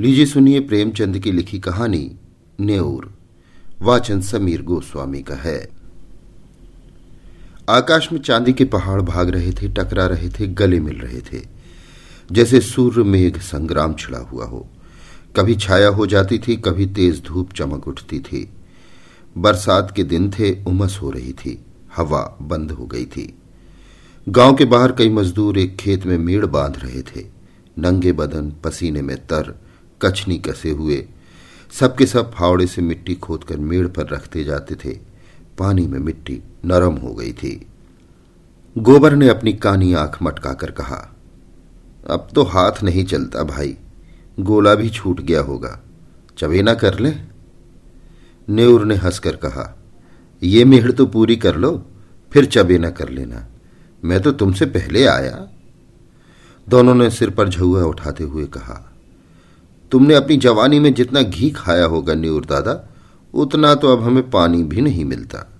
लीजिए सुनिए प्रेमचंद की लिखी कहानी, नेऊर। वाचन समीर गोस्वामी का है। आकाश में चांदी के पहाड़ भाग रहे थे, टकरा रहे थे, गले मिल रहे थे। जैसे सूर्य मेघ संग्राम छिड़ा हुआ हो। कभी छाया हो जाती थी, कभी तेज धूप चमक उठती थी। बरसात के दिन थे, उमस हो रही थी, हवा बंद हो गई थी। गाँव के बाहर कई मजदूर एक खेत में मेड़ बाँध रहे थे। नंगे बदन, पसीने में तर कछनी कसे हुए। सबके सब फावड़े से मिट्टी खोदकर मेड़ पर रखते जाते थे। पानी में मिट्टी नरम हो गई थी। गोबर ने अपनी कानी आँख मटकाकर कहा, अब तो हाथ नहीं चलता भाई। गोला भी छूट गया होगा। चबेना कर ले। नेउर ने हंसकर कहा, ये मेहड़ तो पूरी कर लो, फिर चबेना कर लेना। मैं तो तुमसे पहले आया। दोनों ने सिर पर झुआ उठाते हुए कहा तुमने अपनी जवानी में जितना घी खाया होगा न्यूर दादा, उतना तो अब हमें पानी भी नहीं मिलता।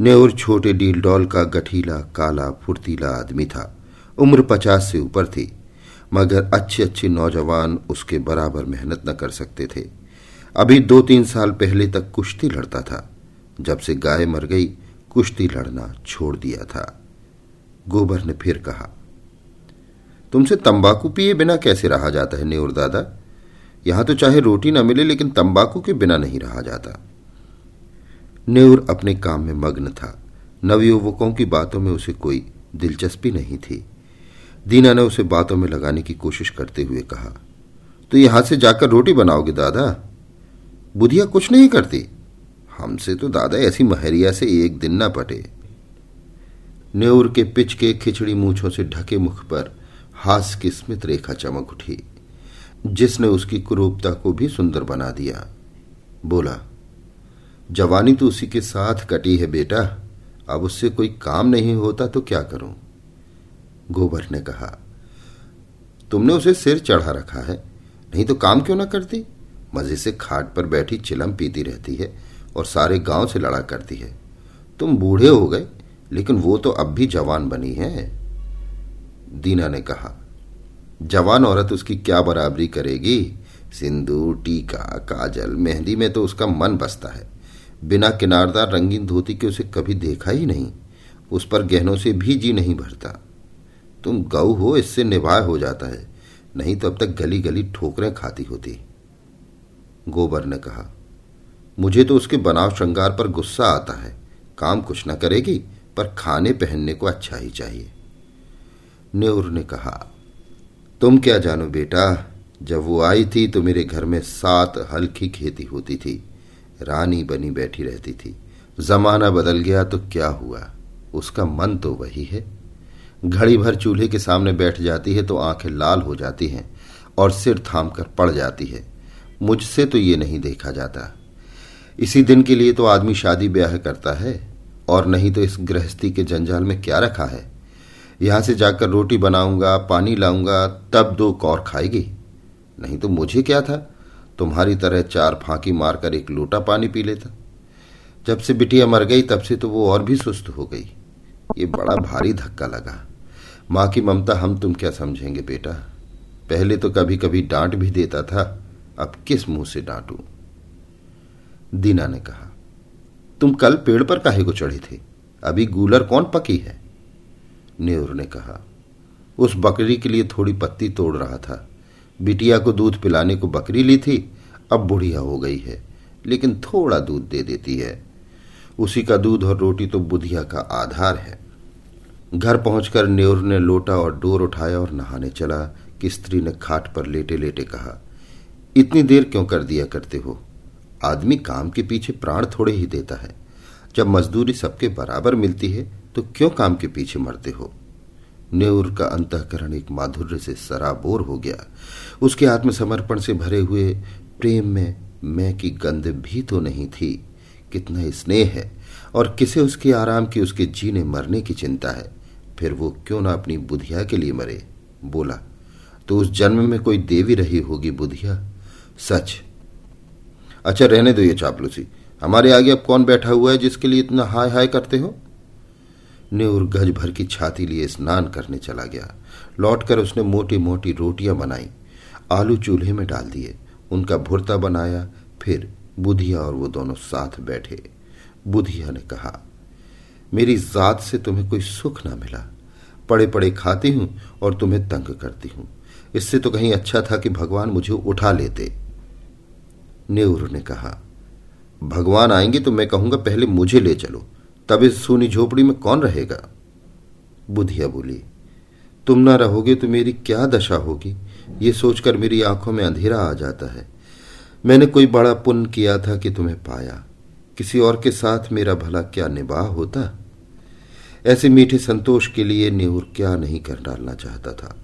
नेउर छोटे डील डॉल का गठीला, काला, फुर्तीला आदमी था। उम्र पचास से ऊपर थी, मगर अच्छे अच्छे नौजवान उसके बराबर मेहनत न कर सकते थे। अभी दो तीन साल पहले तक कुश्ती लड़ता था। जब से गाय मर गई, कुश्ती लड़ना छोड़ दिया था। गोबर ने फिर कहा तुमसे तंबाकू पिए बिना कैसे रहा जाता है नेउर दादा? यहाँ तो चाहे रोटी ना मिले, लेकिन तंबाकू के बिना नहीं रहा जाता। नेउर अपने काम में मग्न था। नवयुवकों की बातों में उसे कोई दिलचस्पी नहीं थी। दीना ने उसे बातों में लगाने की कोशिश करते हुए कहा तो यहाँ से जाकर रोटी बनाओगे दादा? बुधिया कुछ नहीं करती। हमसे तो दादा ऐसी महरिया से एक दिन ना पटे। न्यूर के पिच के खिचड़ी मूछों से ढके मुख पर हास की स्मित रेखा चमक उठी। जिसने उसकी कुरूपता को भी सुंदर बना दिया। बोला, जवानी तो उसी के साथ कटी है बेटा। अब उससे कोई काम नहीं होता तो क्या करूँ? गोबर ने कहा, तुमने उसे सिर चढ़ा रखा है। नहीं तो काम क्यों ना करती? मज़े से खाट पर बैठी चिलम पीती रहती है और सारे गाँव से लड़ा करती है। तुम बूढ़े हो गए, लेकिन वो तो अब भी जवान बनी है। दीना ने कहा, जवान औरत उसकी क्या बराबरी करेगी? सिंदूर, टीका, काजल, मेहंदी में तो उसका मन बसता है। बिना किनारदार रंगीन धोती के उसे कभी देखा ही नहीं। उस पर गहनों से भी जी नहीं भरता। तुम गऊ हो, इससे निभाय हो जाता है। नहीं तो अब तक गली गली ठोकरें खाती होती। गोबर ने कहा, मुझे तो उसके बनाव श्रृंगार पर गुस्सा आता है। काम कुछ न करेगी, पर खाने पहनने को अच्छा ही चाहिए। न्यूर ने कहा, तुम क्या जानो बेटा, जब वो आई थी तो मेरे घर में सात हल्की खेती होती थी, रानी बनी बैठी रहती थी। जमाना बदल गया तो क्या हुआ? उसका मन तो वही है। घड़ी भर चूल्हे के सामने बैठ जाती है तो आँखें लाल हो जाती हैं और सिर थाम कर पड़ जाती है। मुझसे तो ये नहीं देखा जाता। इसी दिन के लिए तो आदमी शादी ब्याह करता है और नहीं तो इस गृहस्थी के जंजाल में क्या रखा है? यहाँ से जाकर रोटी बनाऊँगा, पानी लाऊँगा, तब दो कौर खाएगी। नहीं तो मुझे क्या था? तुम्हारी तरह चार फांकी मारकर एक लोटा पानी पी लेता। जब से बिटिया मर गई, तब से तो वो और भी सुस्त हो गई। ये बड़ा भारी धक्का लगा। माँ की ममता हम तुम क्या समझेंगे बेटा? पहले तो कभी कभी डांट भी देता था, अब किस मुँह से डांटू? दीना ने कहा, तुम कल पेड़ पर काहे को चढ़े थे? अभी गूलर कौन पकी है? नेवर ने कहा, उस बकरी के लिए थोड़ी पत्ती तोड़ रहा था। बिटिया को दूध पिलाने को बकरी ली थी, अब बुढ़िया हो गई है, लेकिन थोड़ा दूध दे देती है। उसी का दूध और रोटी तो बुधिया का आधार है। घर पहुंचकर न्योर ने लोटा और डोर उठाया और नहाने चला। कि स्त्री ने खाट पर लेटे लेटे कहा, इतनी देर क्यों कर दिया करते हो? आदमी काम के पीछे प्राण थोड़े ही देता है। जब मजदूरी सबके बराबर मिलती है तो क्यों काम के पीछे मरते हो? नेउर का अंतकरण एक माधुर्य से सराबोर हो गया। उसके आत्मसमर्पण से भरे हुए प्रेम में मैं की गंध भी तो नहीं थी। कितना स्नेह है। और किसे उसके आराम की उसके जीने मरने की चिंता है? फिर वो क्यों ना अपनी बुधिया के लिए मरे? बोला तो उस जन्म में कोई देवी रही होगी बुधिया? सच. अच्छा रहने दो ये चापलूसी। हमारे आगे अब कौन बैठा हुआ है जिसके लिए इतना हाय हाय करते हो? नेउर गज भर की छाती लिए स्नान करने चला गया। लौटकर उसने मोटी मोटी रोटियाँ बनाई, आलू चूल्हे में डाल दिए, उनका भुरता बनाया, फिर बुधिया और वो दोनों साथ बैठे। बुधिया ने कहा, मेरी जात से तुम्हें कोई सुख ना मिला। पड़े पड़े खाती हूँ और तुम्हें तंग करती हूँ। इससे तो कहीं अच्छा था कि भगवान मुझे उठा लेते। नेहरू ने कहा, भगवान आएँगे तो मैं कहूँगा पहले मुझे ले चलो। तब इस सोनी झोपड़ी में कौन रहेगा? बुधिया बोली, तुम ना रहोगे तो मेरी क्या दशा होगी? ये सोचकर मेरी आँखों में अंधेरा आ जाता है। मैंने कोई बड़ा पुण्य किया था कि तुम्हें पाया। किसी और के साथ मेरा भला क्या निबाह होता? ऐसे मीठे संतोष के लिए नेहुर क्या नहीं कर डालना चाहता था?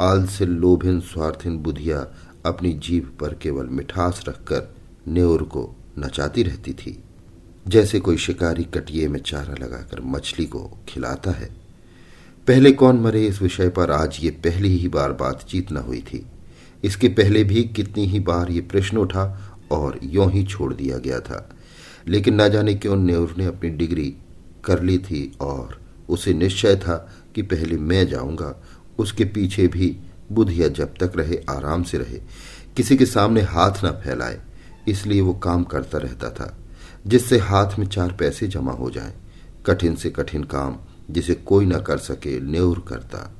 आल से लोभिन स्वार्थिन बुधिया अपनी जीभ पर केवल मिठास रखकर नेहुर को नचाती रहती थी। जैसे कोई शिकारी कटिए में चारा लगाकर मछली को खिलाता है। पहले कौन मरे इस विषय पर आज ये पहली ही बार बातचीत न हुई थी। इसके पहले भी कितनी ही बार ये प्रश्न उठा और यों ही छोड़ दिया गया था। लेकिन न जाने क्यों नेहरू ने अपनी डिग्री कर ली थी और उसे निश्चय था कि पहले मैं जाऊँगा। उसके पीछे भी बुधिया जब तक रहे, आराम से रहे। किसी के सामने हाथ न फैलाए, इसलिए वो काम करता रहता था। जिससे हाथ में चार पैसे जमा हो जाएँ। कठिन से कठिन काम जिसे कोई न कर सके न्यूर करता।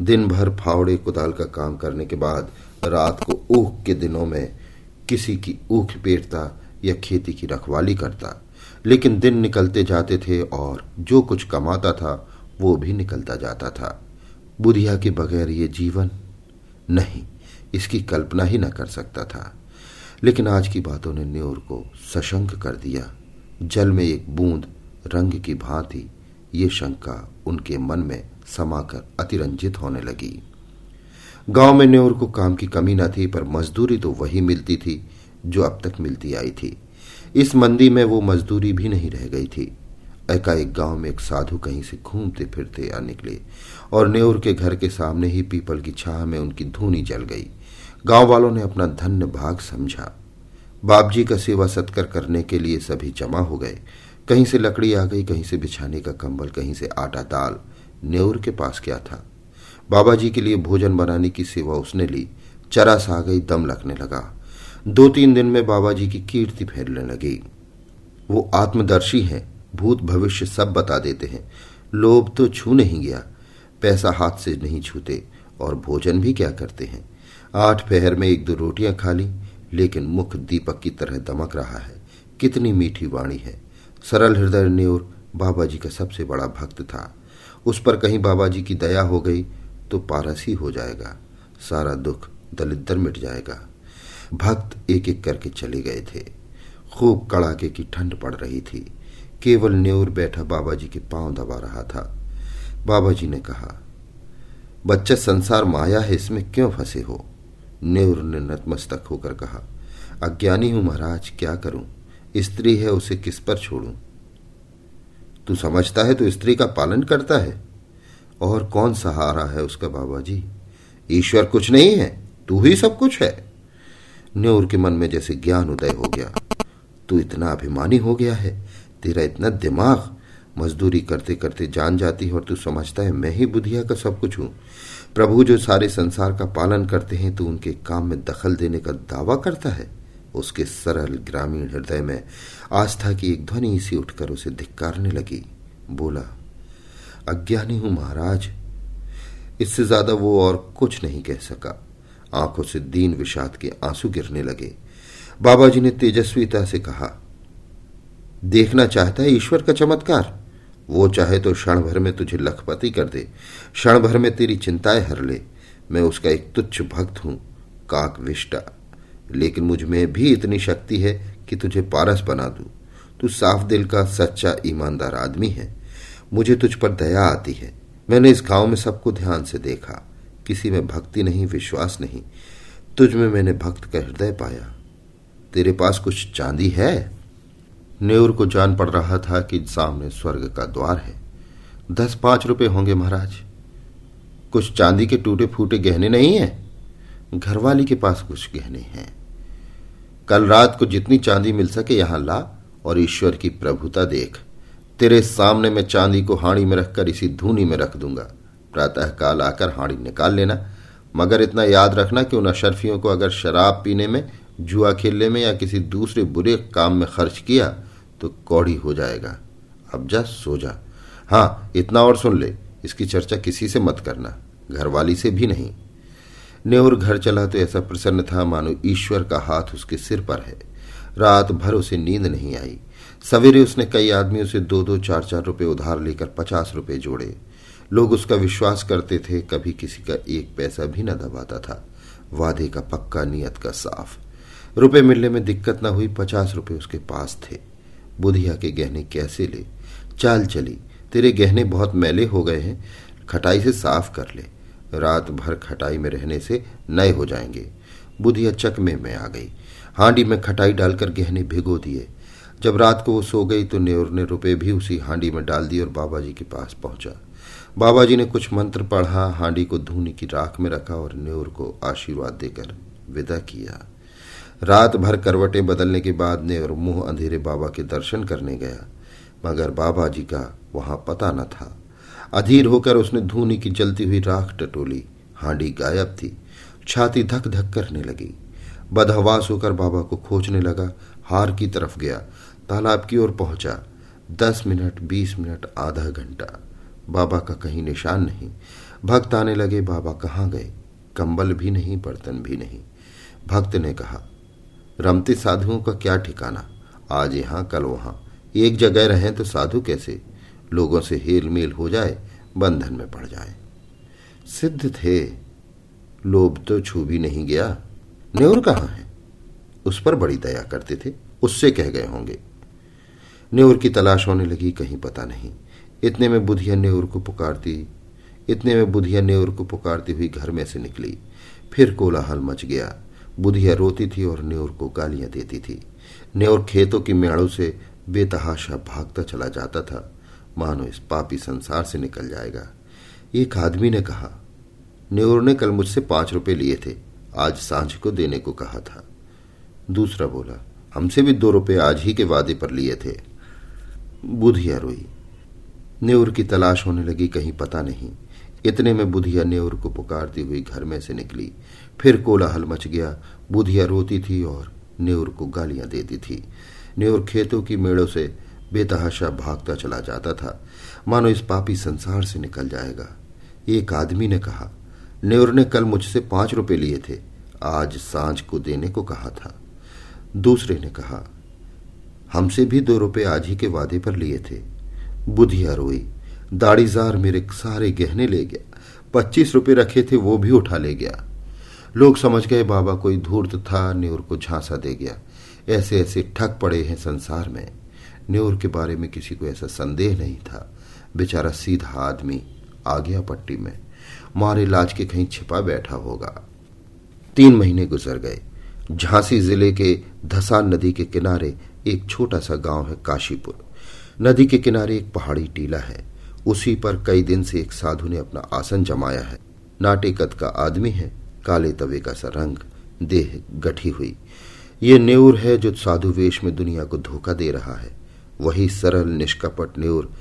दिन भर फावड़े कुदाल का काम करने के बाद रात को ऊख के दिनों में किसी की ऊख पेटता या खेती की रखवाली करता। लेकिन दिन निकलते जाते थे और जो कुछ कमाता था, वो भी निकलता जाता था। बुधिया के बगैर ये जीवन नहीं, इसकी कल्पना ही न कर सकता था। लेकिन आज की बातों ने न्योर को सशंक कर दिया। जल में एक बूंद, रंग की भांति ये शंका उनके मन में समाकर अतिरंजित होने लगी। गाँव में न्योर को काम की कमी न थी, पर मजदूरी तो वही मिलती थी जो अब तक मिलती आई थी। इस मंदी में वो मजदूरी भी नहीं रह गई थी। एकाएक गाँव में एक साधु कहीं से घूमते फिरते आ निकले, और न्योर के घर के सामने ही पीपल की छाह में उनकी धूनी जल गई। गाँव वालों ने अपना धन्य भाग समझा। बाबजी का सेवा सत्कर करने के लिए सभी जमा हो गए। कहीं से लकड़ी आ गई, कहीं से बिछाने का कंबल, कहीं से आटा दाल न्योर के पास क्या था? बाबा जी के लिए भोजन बनाने की सेवा उसने ली। चरा सा गई, दम लगने लगा। दो तीन दिन में बाबा जी की कीर्ति फैलने लगी। वो आत्मदर्शी हैं, भूत भविष्य सब बता देते हैं। लोभ तो छू नहीं गया, पैसा हाथ से नहीं छूते, और भोजन भी क्या करते हैं? आठ पहर में एक दो रोटियाँ खा ली, लेकिन मुख दीपक की तरह दमक रहा है। कितनी मीठी वाणी है। सरल हृदय न्योर बाबा जी का सबसे बड़ा भक्त था। उस पर कहीं बाबा जी की दया हो गई तो पारस ही हो जाएगा। सारा दुख दलिद्र मिट जाएगा। भक्त एक एक करके चले गए थे। खूब कड़ाके की ठंड पड़ रही थी। केवल न्योर बैठा बाबा जी के पाँव दबा रहा था। बाबा जी ने कहा, बच्चा संसार माया है, इसमें क्यों फंसे हो? नेवर ने नतमस्तक होकर कहा, अज्ञानी हूँ महाराज, क्या करूँ? स्त्री है, उसे किस पर छोड़ूं? तू समझता है तो स्त्री का पालन करता है? और कौन सहारा है उसका बाबा जी ईश्वर कुछ नहीं है, तू ही सब कुछ है। न्यूर के मन में जैसे ज्ञान उदय हो गया। तू इतना अभिमानी हो गया है, तेरा इतना दिमाग, मजदूरी करते करते जान जाती है और तू समझता है, मैं ही बुधिया का सब कुछ हूँ। प्रभु जो सारे संसार का पालन करते हैं तो उनके काम में दखल देने का दावा करता है। उसके सरल ग्रामीण हृदय में आस्था की एक ध्वनि सी उठकर उसे धिक्कारने लगी। बोला, अज्ञानी हूँ महाराज। इससे ज़्यादा वो और कुछ नहीं कह सका। आँखों से दीन विषाद के आँसू गिरने लगे। बाबा जी ने तेजस्वीता से कहा, देखना चाहता है ईश्वर का चमत्कार। वो चाहे तो क्षण भर में तुझे लखपति कर दे, क्षण भर में तेरी चिंताएँ हर ले। मैं उसका एक तुच्छ भक्त हूँ काक विष्टा लेकिन मुझमें भी इतनी शक्ति है कि तुझे पारस बना दू। तू साफ़ दिल का सच्चा ईमानदार आदमी है। मुझे तुझ पर दया आती है। मैंने इस गाँव में सबको ध्यान से देखा। किसी में भक्ति नहीं, विश्वास नहीं। तुझ में मैंने भक्त का हृदय पाया। तेरे पास कुछ चांदी है? नेउर को जान पड़ रहा था कि सामने स्वर्ग का द्वार है। दस पाँच रुपए होंगे महाराज। कुछ चांदी के टूटे फूटे गहने नहीं है? घरवाली के पास कुछ गहने हैं। कल रात को जितनी चांदी मिल सके यहाँ ला और ईश्वर की प्रभुता देख। तेरे सामने मैं चांदी को हाड़ी में रखकर इसी धूनी में रख दूँगा। प्रातः काल आकर हाड़ी निकाल लेना। मगर इतना याद रखना कि उन अशरफियों को अगर शराब पीने में, जुआ खेलने में या किसी दूसरे बुरे काम में खर्च किया तो कौड़ी हो जाएगा। अब जा, सो जा। हाँ इतना और सुन ले। इसकी चर्चा किसी से मत करना। घरवाली से भी नहीं। नेवर घर चला तो ऐसा प्रसन्न था मानो ईश्वर का हाथ उसके सिर पर है। रात भर उसे नींद नहीं आई। सवेरे उसने कई आदमियों से दो दो, चार चार रुपए उधार लेकर पचास रुपए जोड़े। लोग उसका विश्वास करते थे, कभी किसी का एक पैसा भी न दबाता था। वादे का पक्का नियत का साफ़। रुपए मिलने में दिक्कत न हुई, पचास रुपए उसके पास थे। बुधिया के गहने कैसे ले? चाल चली। तेरे गहने बहुत मैले हो गए हैं, खटाई से साफ़ कर ले। रात भर खटाई में रहने से नए हो जाएँगे। बुधिया चकमे में आ गई। हांडी में खटाई डालकर गहने भिगो दिए। जब रात को वो सो गई तो नेवर ने रुपए भी उसी हांडी में डाल दिए और बाबा जी के पास पहुँचा। बाबा जी ने कुछ मंत्र पढ़ा, हांडी को धूनी की राख में रखा और नेवर को आशीर्वाद देकर विदा किया। रात भर करवटें बदलने के बाद नेवर मुँह अंधेरे बाबा के दर्शन करने गया। मगर बाबा जी का वहाँ पता न था। अधीर होकर उसने धूनी की जलती हुई राख टटोली। हांडी गायब थी। छाती धक धक करने लगी। बदहवास होकर बाबा को खोजने लगा। हार की तरफ़ गया। तालाब की ओर पहुँचा। दस मिनट, बीस मिनट, आधा घंटा। बाबा का कहीं निशान नहीं। भक्त आने लगे। बाबा कहाँ गए? कंबल भी नहीं, बर्तन भी नहीं। भक्त ने कहा रमते साधुओं का क्या ठिकाना? आज यहाँ, कल वहाँ। एक जगह रहें तो साधु कैसे? लोगों से हेल मेल हो जाए, बंधन में पड़ जाए। सिद्ध थे। लोभ तो छू भी नहीं गया। न्योर कहाँ है? उस पर बड़ी दया करते थे। उससे कह गए होंगे। न्योर की तलाश होने लगी, कहीं पता नहीं। इतने में बुधिया न्योर को पुकारती, इतने में बुधिया न्योर को पुकारती हुई घर में से निकली। फिर कोलाहल मच गया। बुधिया रोती थी और न्योर को गालियाँ देती थी। न्योर खेतों की मेड़ों से बेतहाशा भागता चला जाता था। मानो इस पापी संसार से निकल जाएगा। एक आदमी ने कहा न्योर ने कल मुझसे पाँच रुपए लिए थे। आज साँझ को देने को कहा था। दूसरा बोला, हमसे भी दो रुपए आज ही के वादे पर लिए थे। बुधिया रोई। नेउर की तलाश होने लगी, कहीं पता नहीं। इतने में बुधिया नेउर को पुकारती हुई घर में से निकली। फिर कोलाहल मच गया। बुधिया रोती थी और नेउर को गालियाँ देती थी। नेउर खेतों की मेड़ों से बेतहाशा भागता चला जाता था। मानो इस पापी संसार से निकल जाएगा। एक आदमी ने कहा, नेउर ने कल मुझसे पाँच रुपए लिए थे। आज साँझ को देने को कहा था। दूसरे ने कहा, हमसे भी दो रुपए आज ही के वादे पर लिए थे। बुधिया रोई, दाढ़ीजार मेरे सारे गहने ले गया। पच्चीस रुपए रखे थे, वो भी उठा ले गया। लोग समझ गए बाबा कोई धूर्त था, न्यूर को झांसा दे गया। ऐसे ऐसे ठग पड़े हैं संसार में। न्यूर के बारे में किसी को ऐसा संदेह नहीं था। बेचारा सीधा आदमी आ गया पट्टी में। मारे लाज के कहीं छिपा बैठा होगा। तीन महीने गुजर गए। झांसी ज़िले के धसान नदी के किनारे एक छोटा सा गाँव है काशीपुर। नदी के किनारे एक पहाड़ी टीला है। उसी पर कई दिन से एक साधु ने अपना आसन जमाया है। नाटे कद का आदमी है। काले तवे का सा रंग, देह गठी हुई। ये न्यूर है जो साधु वेश में दुनिया को धोखा दे रहा है। वही सरल, निष्कपट न्यूर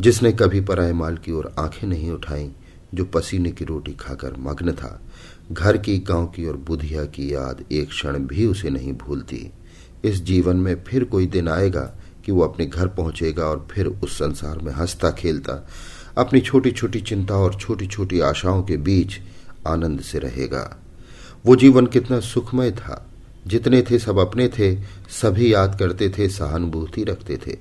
जिसने कभी पराय माल की ओर आँखें नहीं उठाई, जो पसीने की रोटी खाकर मग्न था। घर की गाँव की और बुधिया की याद एक क्षण भी उसे नहीं भूलती। इस जीवन में फिर कोई दिन आएगा कि वो अपने घर पहुंचेगा और फिर उस संसार में हंसता खेलता। अपनी छोटी छोटी चिंता और छोटी छोटी आशाओं के बीच आनंद से रहेगा। वो जीवन कितना सुखमय था। जितने थे सब अपने थे, सभी याद करते थे, सहानुभूति रखते थे।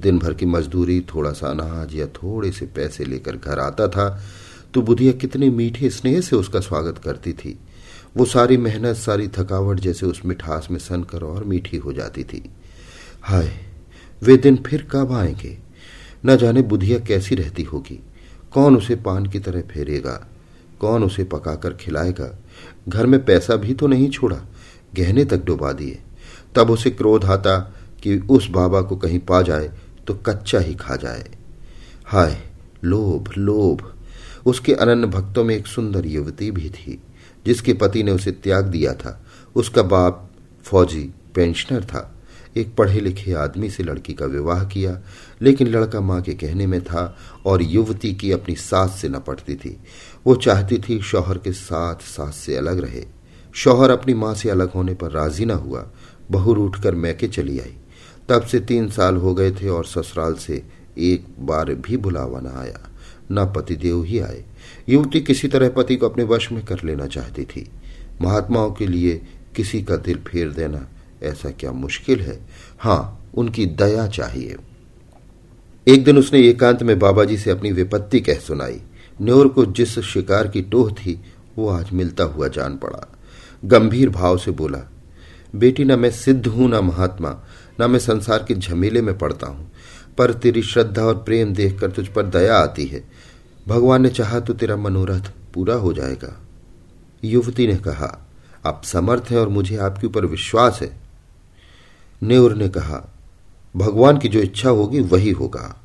दिन भर की मजदूरी थोड़ा सा अनाज या थोड़े से पैसे लेकर घर आता था तो बुधिया कितने मीठे स्नेह से उसका स्वागत करती थी। वो सारी मेहनत, सारी थकावट जैसे उस मिठास में सनकर और मीठी हो जाती थी। हाय, वे दिन फिर कब आएँगे? न जाने बुधिया कैसी रहती होगी। कौन उसे पान की तरह फेरेगा? कौन उसे पकाकर खिलाएगा? घर में पैसा भी तो नहीं छोड़ा। गहने तक डुबा दिए। तब उसे क्रोध आता कि उस बाबा को कहीं पा जाए तो कच्चा ही खा जाए। हाय, लोभ लोभ। उसके अनन्य भक्तों में एक सुंदर युवती भी थी, जिसके पति ने उसे त्याग दिया था। उसका बाप फौजी पेंशनर था। एक पढ़े लिखे आदमी से लड़की का विवाह किया, लेकिन लड़का माँ के कहने में था और युवती की अपनी सास से न पटती थी। वो चाहती थी शौहर के साथ सास से अलग रहे। शौहर अपनी माँ से अलग होने पर राज़ी न हुआ। बहुर उठकर मैके चली आई। तब से तीन साल हो गए थे और ससुराल से एक बार भी बुलावा न आया। न पतिदेव ही आए। युवती किसी तरह पति को अपने वश में कर लेना चाहती थी। महात्माओं के लिए किसी का दिल फेर देना ऐसा क्या मुश्किल है? हाँ उनकी दया चाहिए। एक दिन उसने एकांत में बाबा जी से अपनी विपत्ति कह सुनाई। न्योर को जिस शिकार की टोह थी, वो आज मिलता हुआ जान पड़ा। गंभीर भाव से बोला, बेटी, ना मैं सिद्ध हूँ, ना महात्मा, ना मैं संसार के झमेले में पड़ता हूँ। पर तेरी श्रद्धा और प्रेम देखकर तुझ पर दया आती है। भगवान ने चाहा तो तेरा मनोरथ पूरा हो जाएगा। युवती ने कहा, आप समर्थ हैं और मुझे आपके ऊपर विश्वास है। नेवर ने कहा, भगवान की जो इच्छा होगी वही होगा।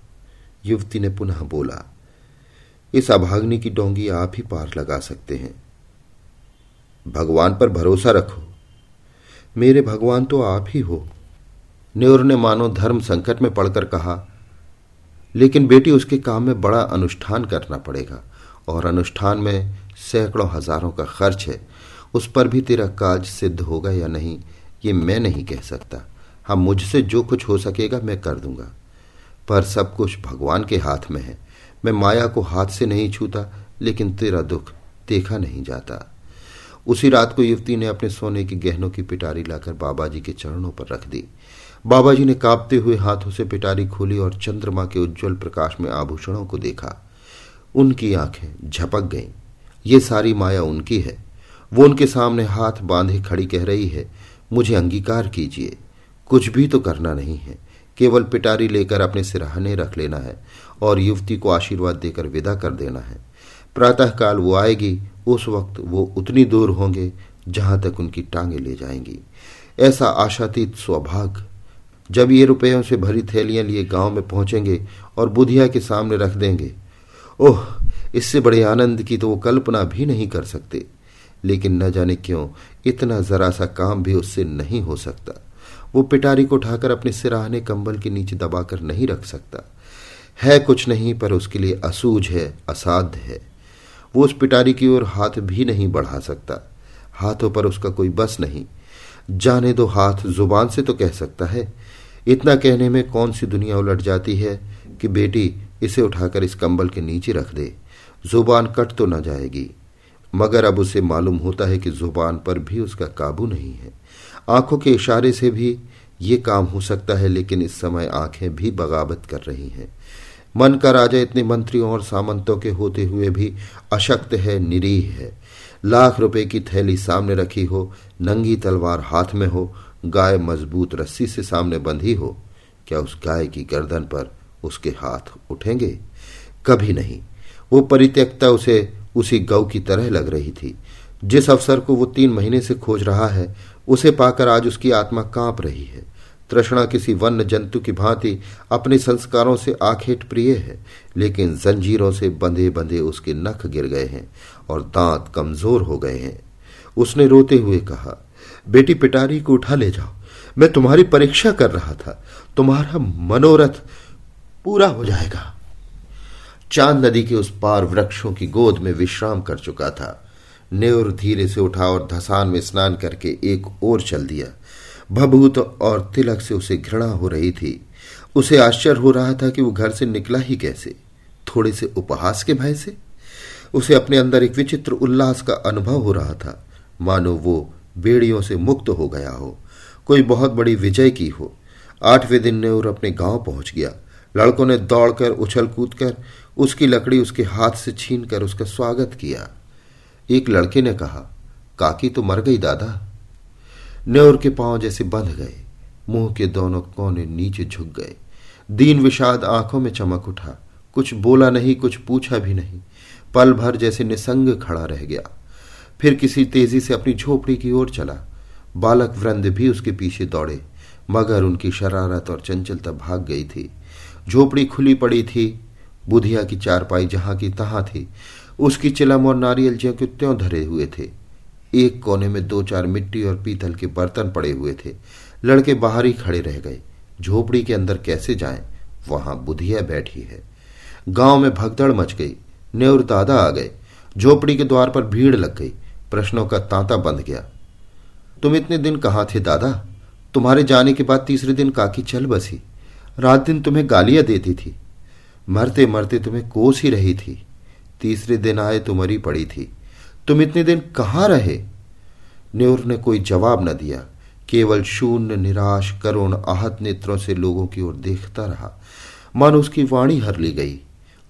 युवती ने पुनः बोला, इस अभाग्नि की डोंगी आप ही पार लगा सकते हैं। भगवान पर भरोसा रखो। मेरे भगवान तो आप ही हो। न्योर ने मानो धर्म संकट में पड़कर कहा, लेकिन बेटी, उसके काम में बड़ा अनुष्ठान करना पड़ेगा, और अनुष्ठान में सैकड़ों हज़ारों का खर्च है। उस पर भी तेरा काज सिद्ध होगा या नहीं, ये मैं नहीं कह सकता। हाँ मुझसे जो कुछ हो सकेगा मैं कर दूँगा। पर सब कुछ भगवान के हाथ में है। मैं माया को हाथ से नहीं छूता, लेकिन तेरा दुख देखा नहीं जाता। उसी रात को युवती ने अपने सोने की गहनों की पिटारी लाकर बाबा जी के चरणों पर रख दी। बाबा जी ने कांपते हुए हाथों से पिटारी खोली और चंद्रमा के उज्जवल प्रकाश में आभूषणों को देखा। उनकी आँखें झपक गईं। ये सारी माया उनकी है। वो उनके सामने हाथ बांधे खड़ी कह रही है, मुझे अंगीकार कीजिए। कुछ भी तो करना नहीं है। केवल पिटारी लेकर अपने सिराहने रख लेना है और युवती को आशीर्वाद देकर विदा कर देना है। प्रातःकाल वो आएगी, उस वक्त वो उतनी दूर होंगे जहाँ तक उनकी टांगे ले जाएँगी। ऐसा आशातीत स्वभाग जब ये रुपयों से भरी थैलियाँ लिए गाँव में पहुँचेंगे और बुधिया के सामने रख देंगे, ओह, इससे बड़े आनंद की तो वो कल्पना भी नहीं कर सकते। लेकिन न जाने क्यों, इतना जरा सा काम भी उससे नहीं हो सकता। वो पिटारी को उठाकर अपने सिराहने कंबल के नीचे दबाकर नहीं रख सकता। है कुछ नहीं, पर उसके लिए असूझ है, असाध्य है। वो उस पिटारी की ओर हाथ भी नहीं बढ़ा सकता। हाथों पर उसका कोई बस नहीं। जाने दो हाथ, ज़ुबान से तो कह सकता है। इतना कहने में कौन सी दुनिया उलट जाती है कि बेटी, इसे उठाकर इस कंबल के नीचे रख दे। ज़ुबान कट तो न जाएगी। मगर अब उसे मालूम होता है कि ज़ुबान पर भी उसका काबू नहीं है। आँखों के इशारे से भी ये काम हो सकता है, लेकिन इस समय आँखें भी बगावत कर रही हैं। मन का राजा इतने मंत्रियों और सामंतों के होते हुए भी अशक्त है, निरीह है। लाख रुपए की थैली सामने रखी हो, नंगी तलवार हाथ में हो, गाय मज़बूत रस्सी से सामने बंधी हो, क्या उस गाय की गर्दन पर उसके हाथ उठेंगे? कभी नहीं। वो परित्यक्ता उसे, उसी गौ की तरह लग रही थी। जिस अवसर को वो तीन महीने से खोज रहा है, उसे पाकर आज उसकी आत्मा काँप रही है। तृष्णा किसी वन्य जंतु की भांति अपने संस्कारों से आखेट प्रिय है, लेकिन जंजीरों से बंधे बंधे उसके नख गिर गए हैं और दांत कमज़ोर हो गए हैं। उसने रोते हुए कहा, बेटी पिटारी को उठा ले जाओ, मैं तुम्हारी परीक्षा कर रहा था, तुम्हारा मनोरथ पूरा हो जाएगा। चाँद नदी के उस पार वृक्षों की गोद में विश्राम कर चुका था। नेवर धीरे से उठा और धसान में स्नान करके एक ओर चल दिया। भभूत और तिलक से उसे घृणा हो रही थी। उसे आश्चर्य हो रहा था कि वो घर से निकला ही कैसे? थोड़े से उपहास के भय से? उसे अपने अंदर एक विचित्र उल्लास का अनुभव हो रहा था। मानो वो बेड़ियों से मुक्त हो गया हो। कोई बहुत बड़ी विजय की हो। आठवें दिन नेवर अपने गाँव पहुँच गया। लड़कों ने दौड़कर उछल कूद कर, उसकी लकड़ी उसके हाथ से छीन कर उसका स्वागत किया। एक लड़के ने कहा, काकी तो मर गई, दादा। न्योर के पाँव जैसे बंध गए। मुँह के दोनों कोने नीचे झुक गए। दीन विषाद आँखों में चमक उठा। कुछ बोला नहीं, कुछ पूछा भी नहीं। पल भर जैसे निसंग खड़ा रह गया। फिर किसी तेज़ी से अपनी झोपड़ी की ओर चला। बालक वृंद भी उसके पीछे दौड़े, मगर उनकी शरारत और चंचलता भाग गई थी। झोपड़ी खुली पड़ी थी। बुधिया की चारपाई जहाँ की तहां थी उसकी चिलम और नारियल ज्यों के त्यों धरे हुए थे। एक कोने में दो चार मिट्टी और पीतल के बर्तन पड़े हुए थे। लड़के बाहर ही खड़े रह गए। झोपड़ी के अंदर कैसे जाएँ? वहाँ बुधिया बैठी है। गाँव में भगदड़ मच गई। नेवर दादा आ गए। झोपड़ी के द्वार पर भीड़ लग गई। प्रश्नों का तांता बंध गया। तुम इतने दिन कहाँ थे दादा? तुम्हारे जाने के बाद तीसरे दिन काकी चल बसी। रात दिन तुम्हें गालियाँ देती थी। मरते मरते तुम्हें कोस ही रही थी। तीसरे दिन आए तो मरी पड़ी थी। तुम इतने दिन कहाँ रहे? न्यूर ने कोई जवाब न दिया। केवल शून्य निराश, करुण, आहत नेत्रों से लोगों की ओर देखता रहा। मन उसकी वाणी हर ली गई।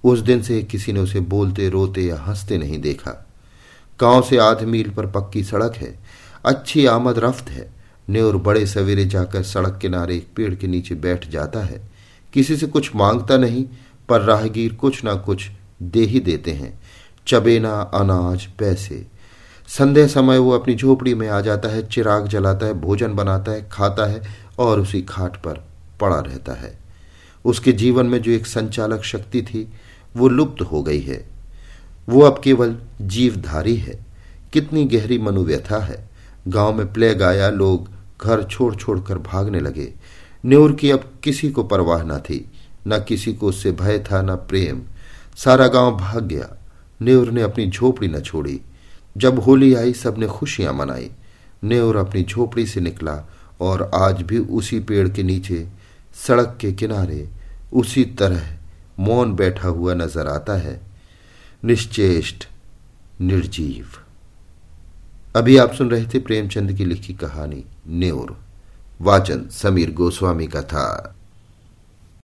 उस दिन से किसी ने उसे बोलते, रोते या हँसते नहीं देखा। गाँव से आध मील पर पक्की सड़क है। अच्छी आमद रफ्त है। न्योर बड़े सवेरे जाकर सड़क किनारे एक पेड़ के नीचे बैठ जाता है। किसी से कुछ माँगता नहीं, पर राहगीर कुछ ना कुछ दे ही देते हैं। चबेना अनाज पैसे। संध्या समय वो अपनी झोपड़ी में आ जाता है, चिराग जलाता है, भोजन बनाता है, खाता है और उसी खाट पर पड़ा रहता है। उसके जीवन में जो एक संचालक शक्ति थी, वो लुप्त हो गई है। वो अब केवल जीवधारी है। कितनी गहरी मनोव्यथा है। गाँव में प्लेग आया, लोग घर छोड़ छोड़कर भागने लगे। न्यूर की अब किसी को परवाह न थी, न किसी को उससे भय था, न प्रेम। सारा गाँव भाग गया। न्यूर ने अपनी झोपड़ी न छोड़ी। जब होली आई, सबने खुशियाँ मनाई। नेवर अपनी झोपड़ी से निकला और आज भी उसी पेड़ के नीचे, सड़क के किनारे, उसी तरह मौन बैठा हुआ नज़र आता है। निश्चेष्ट, निर्जीव। अभी आप सुन रहे थे प्रेमचंद की लिखी कहानी, नेवर। वाचन समीर गोस्वामी का था।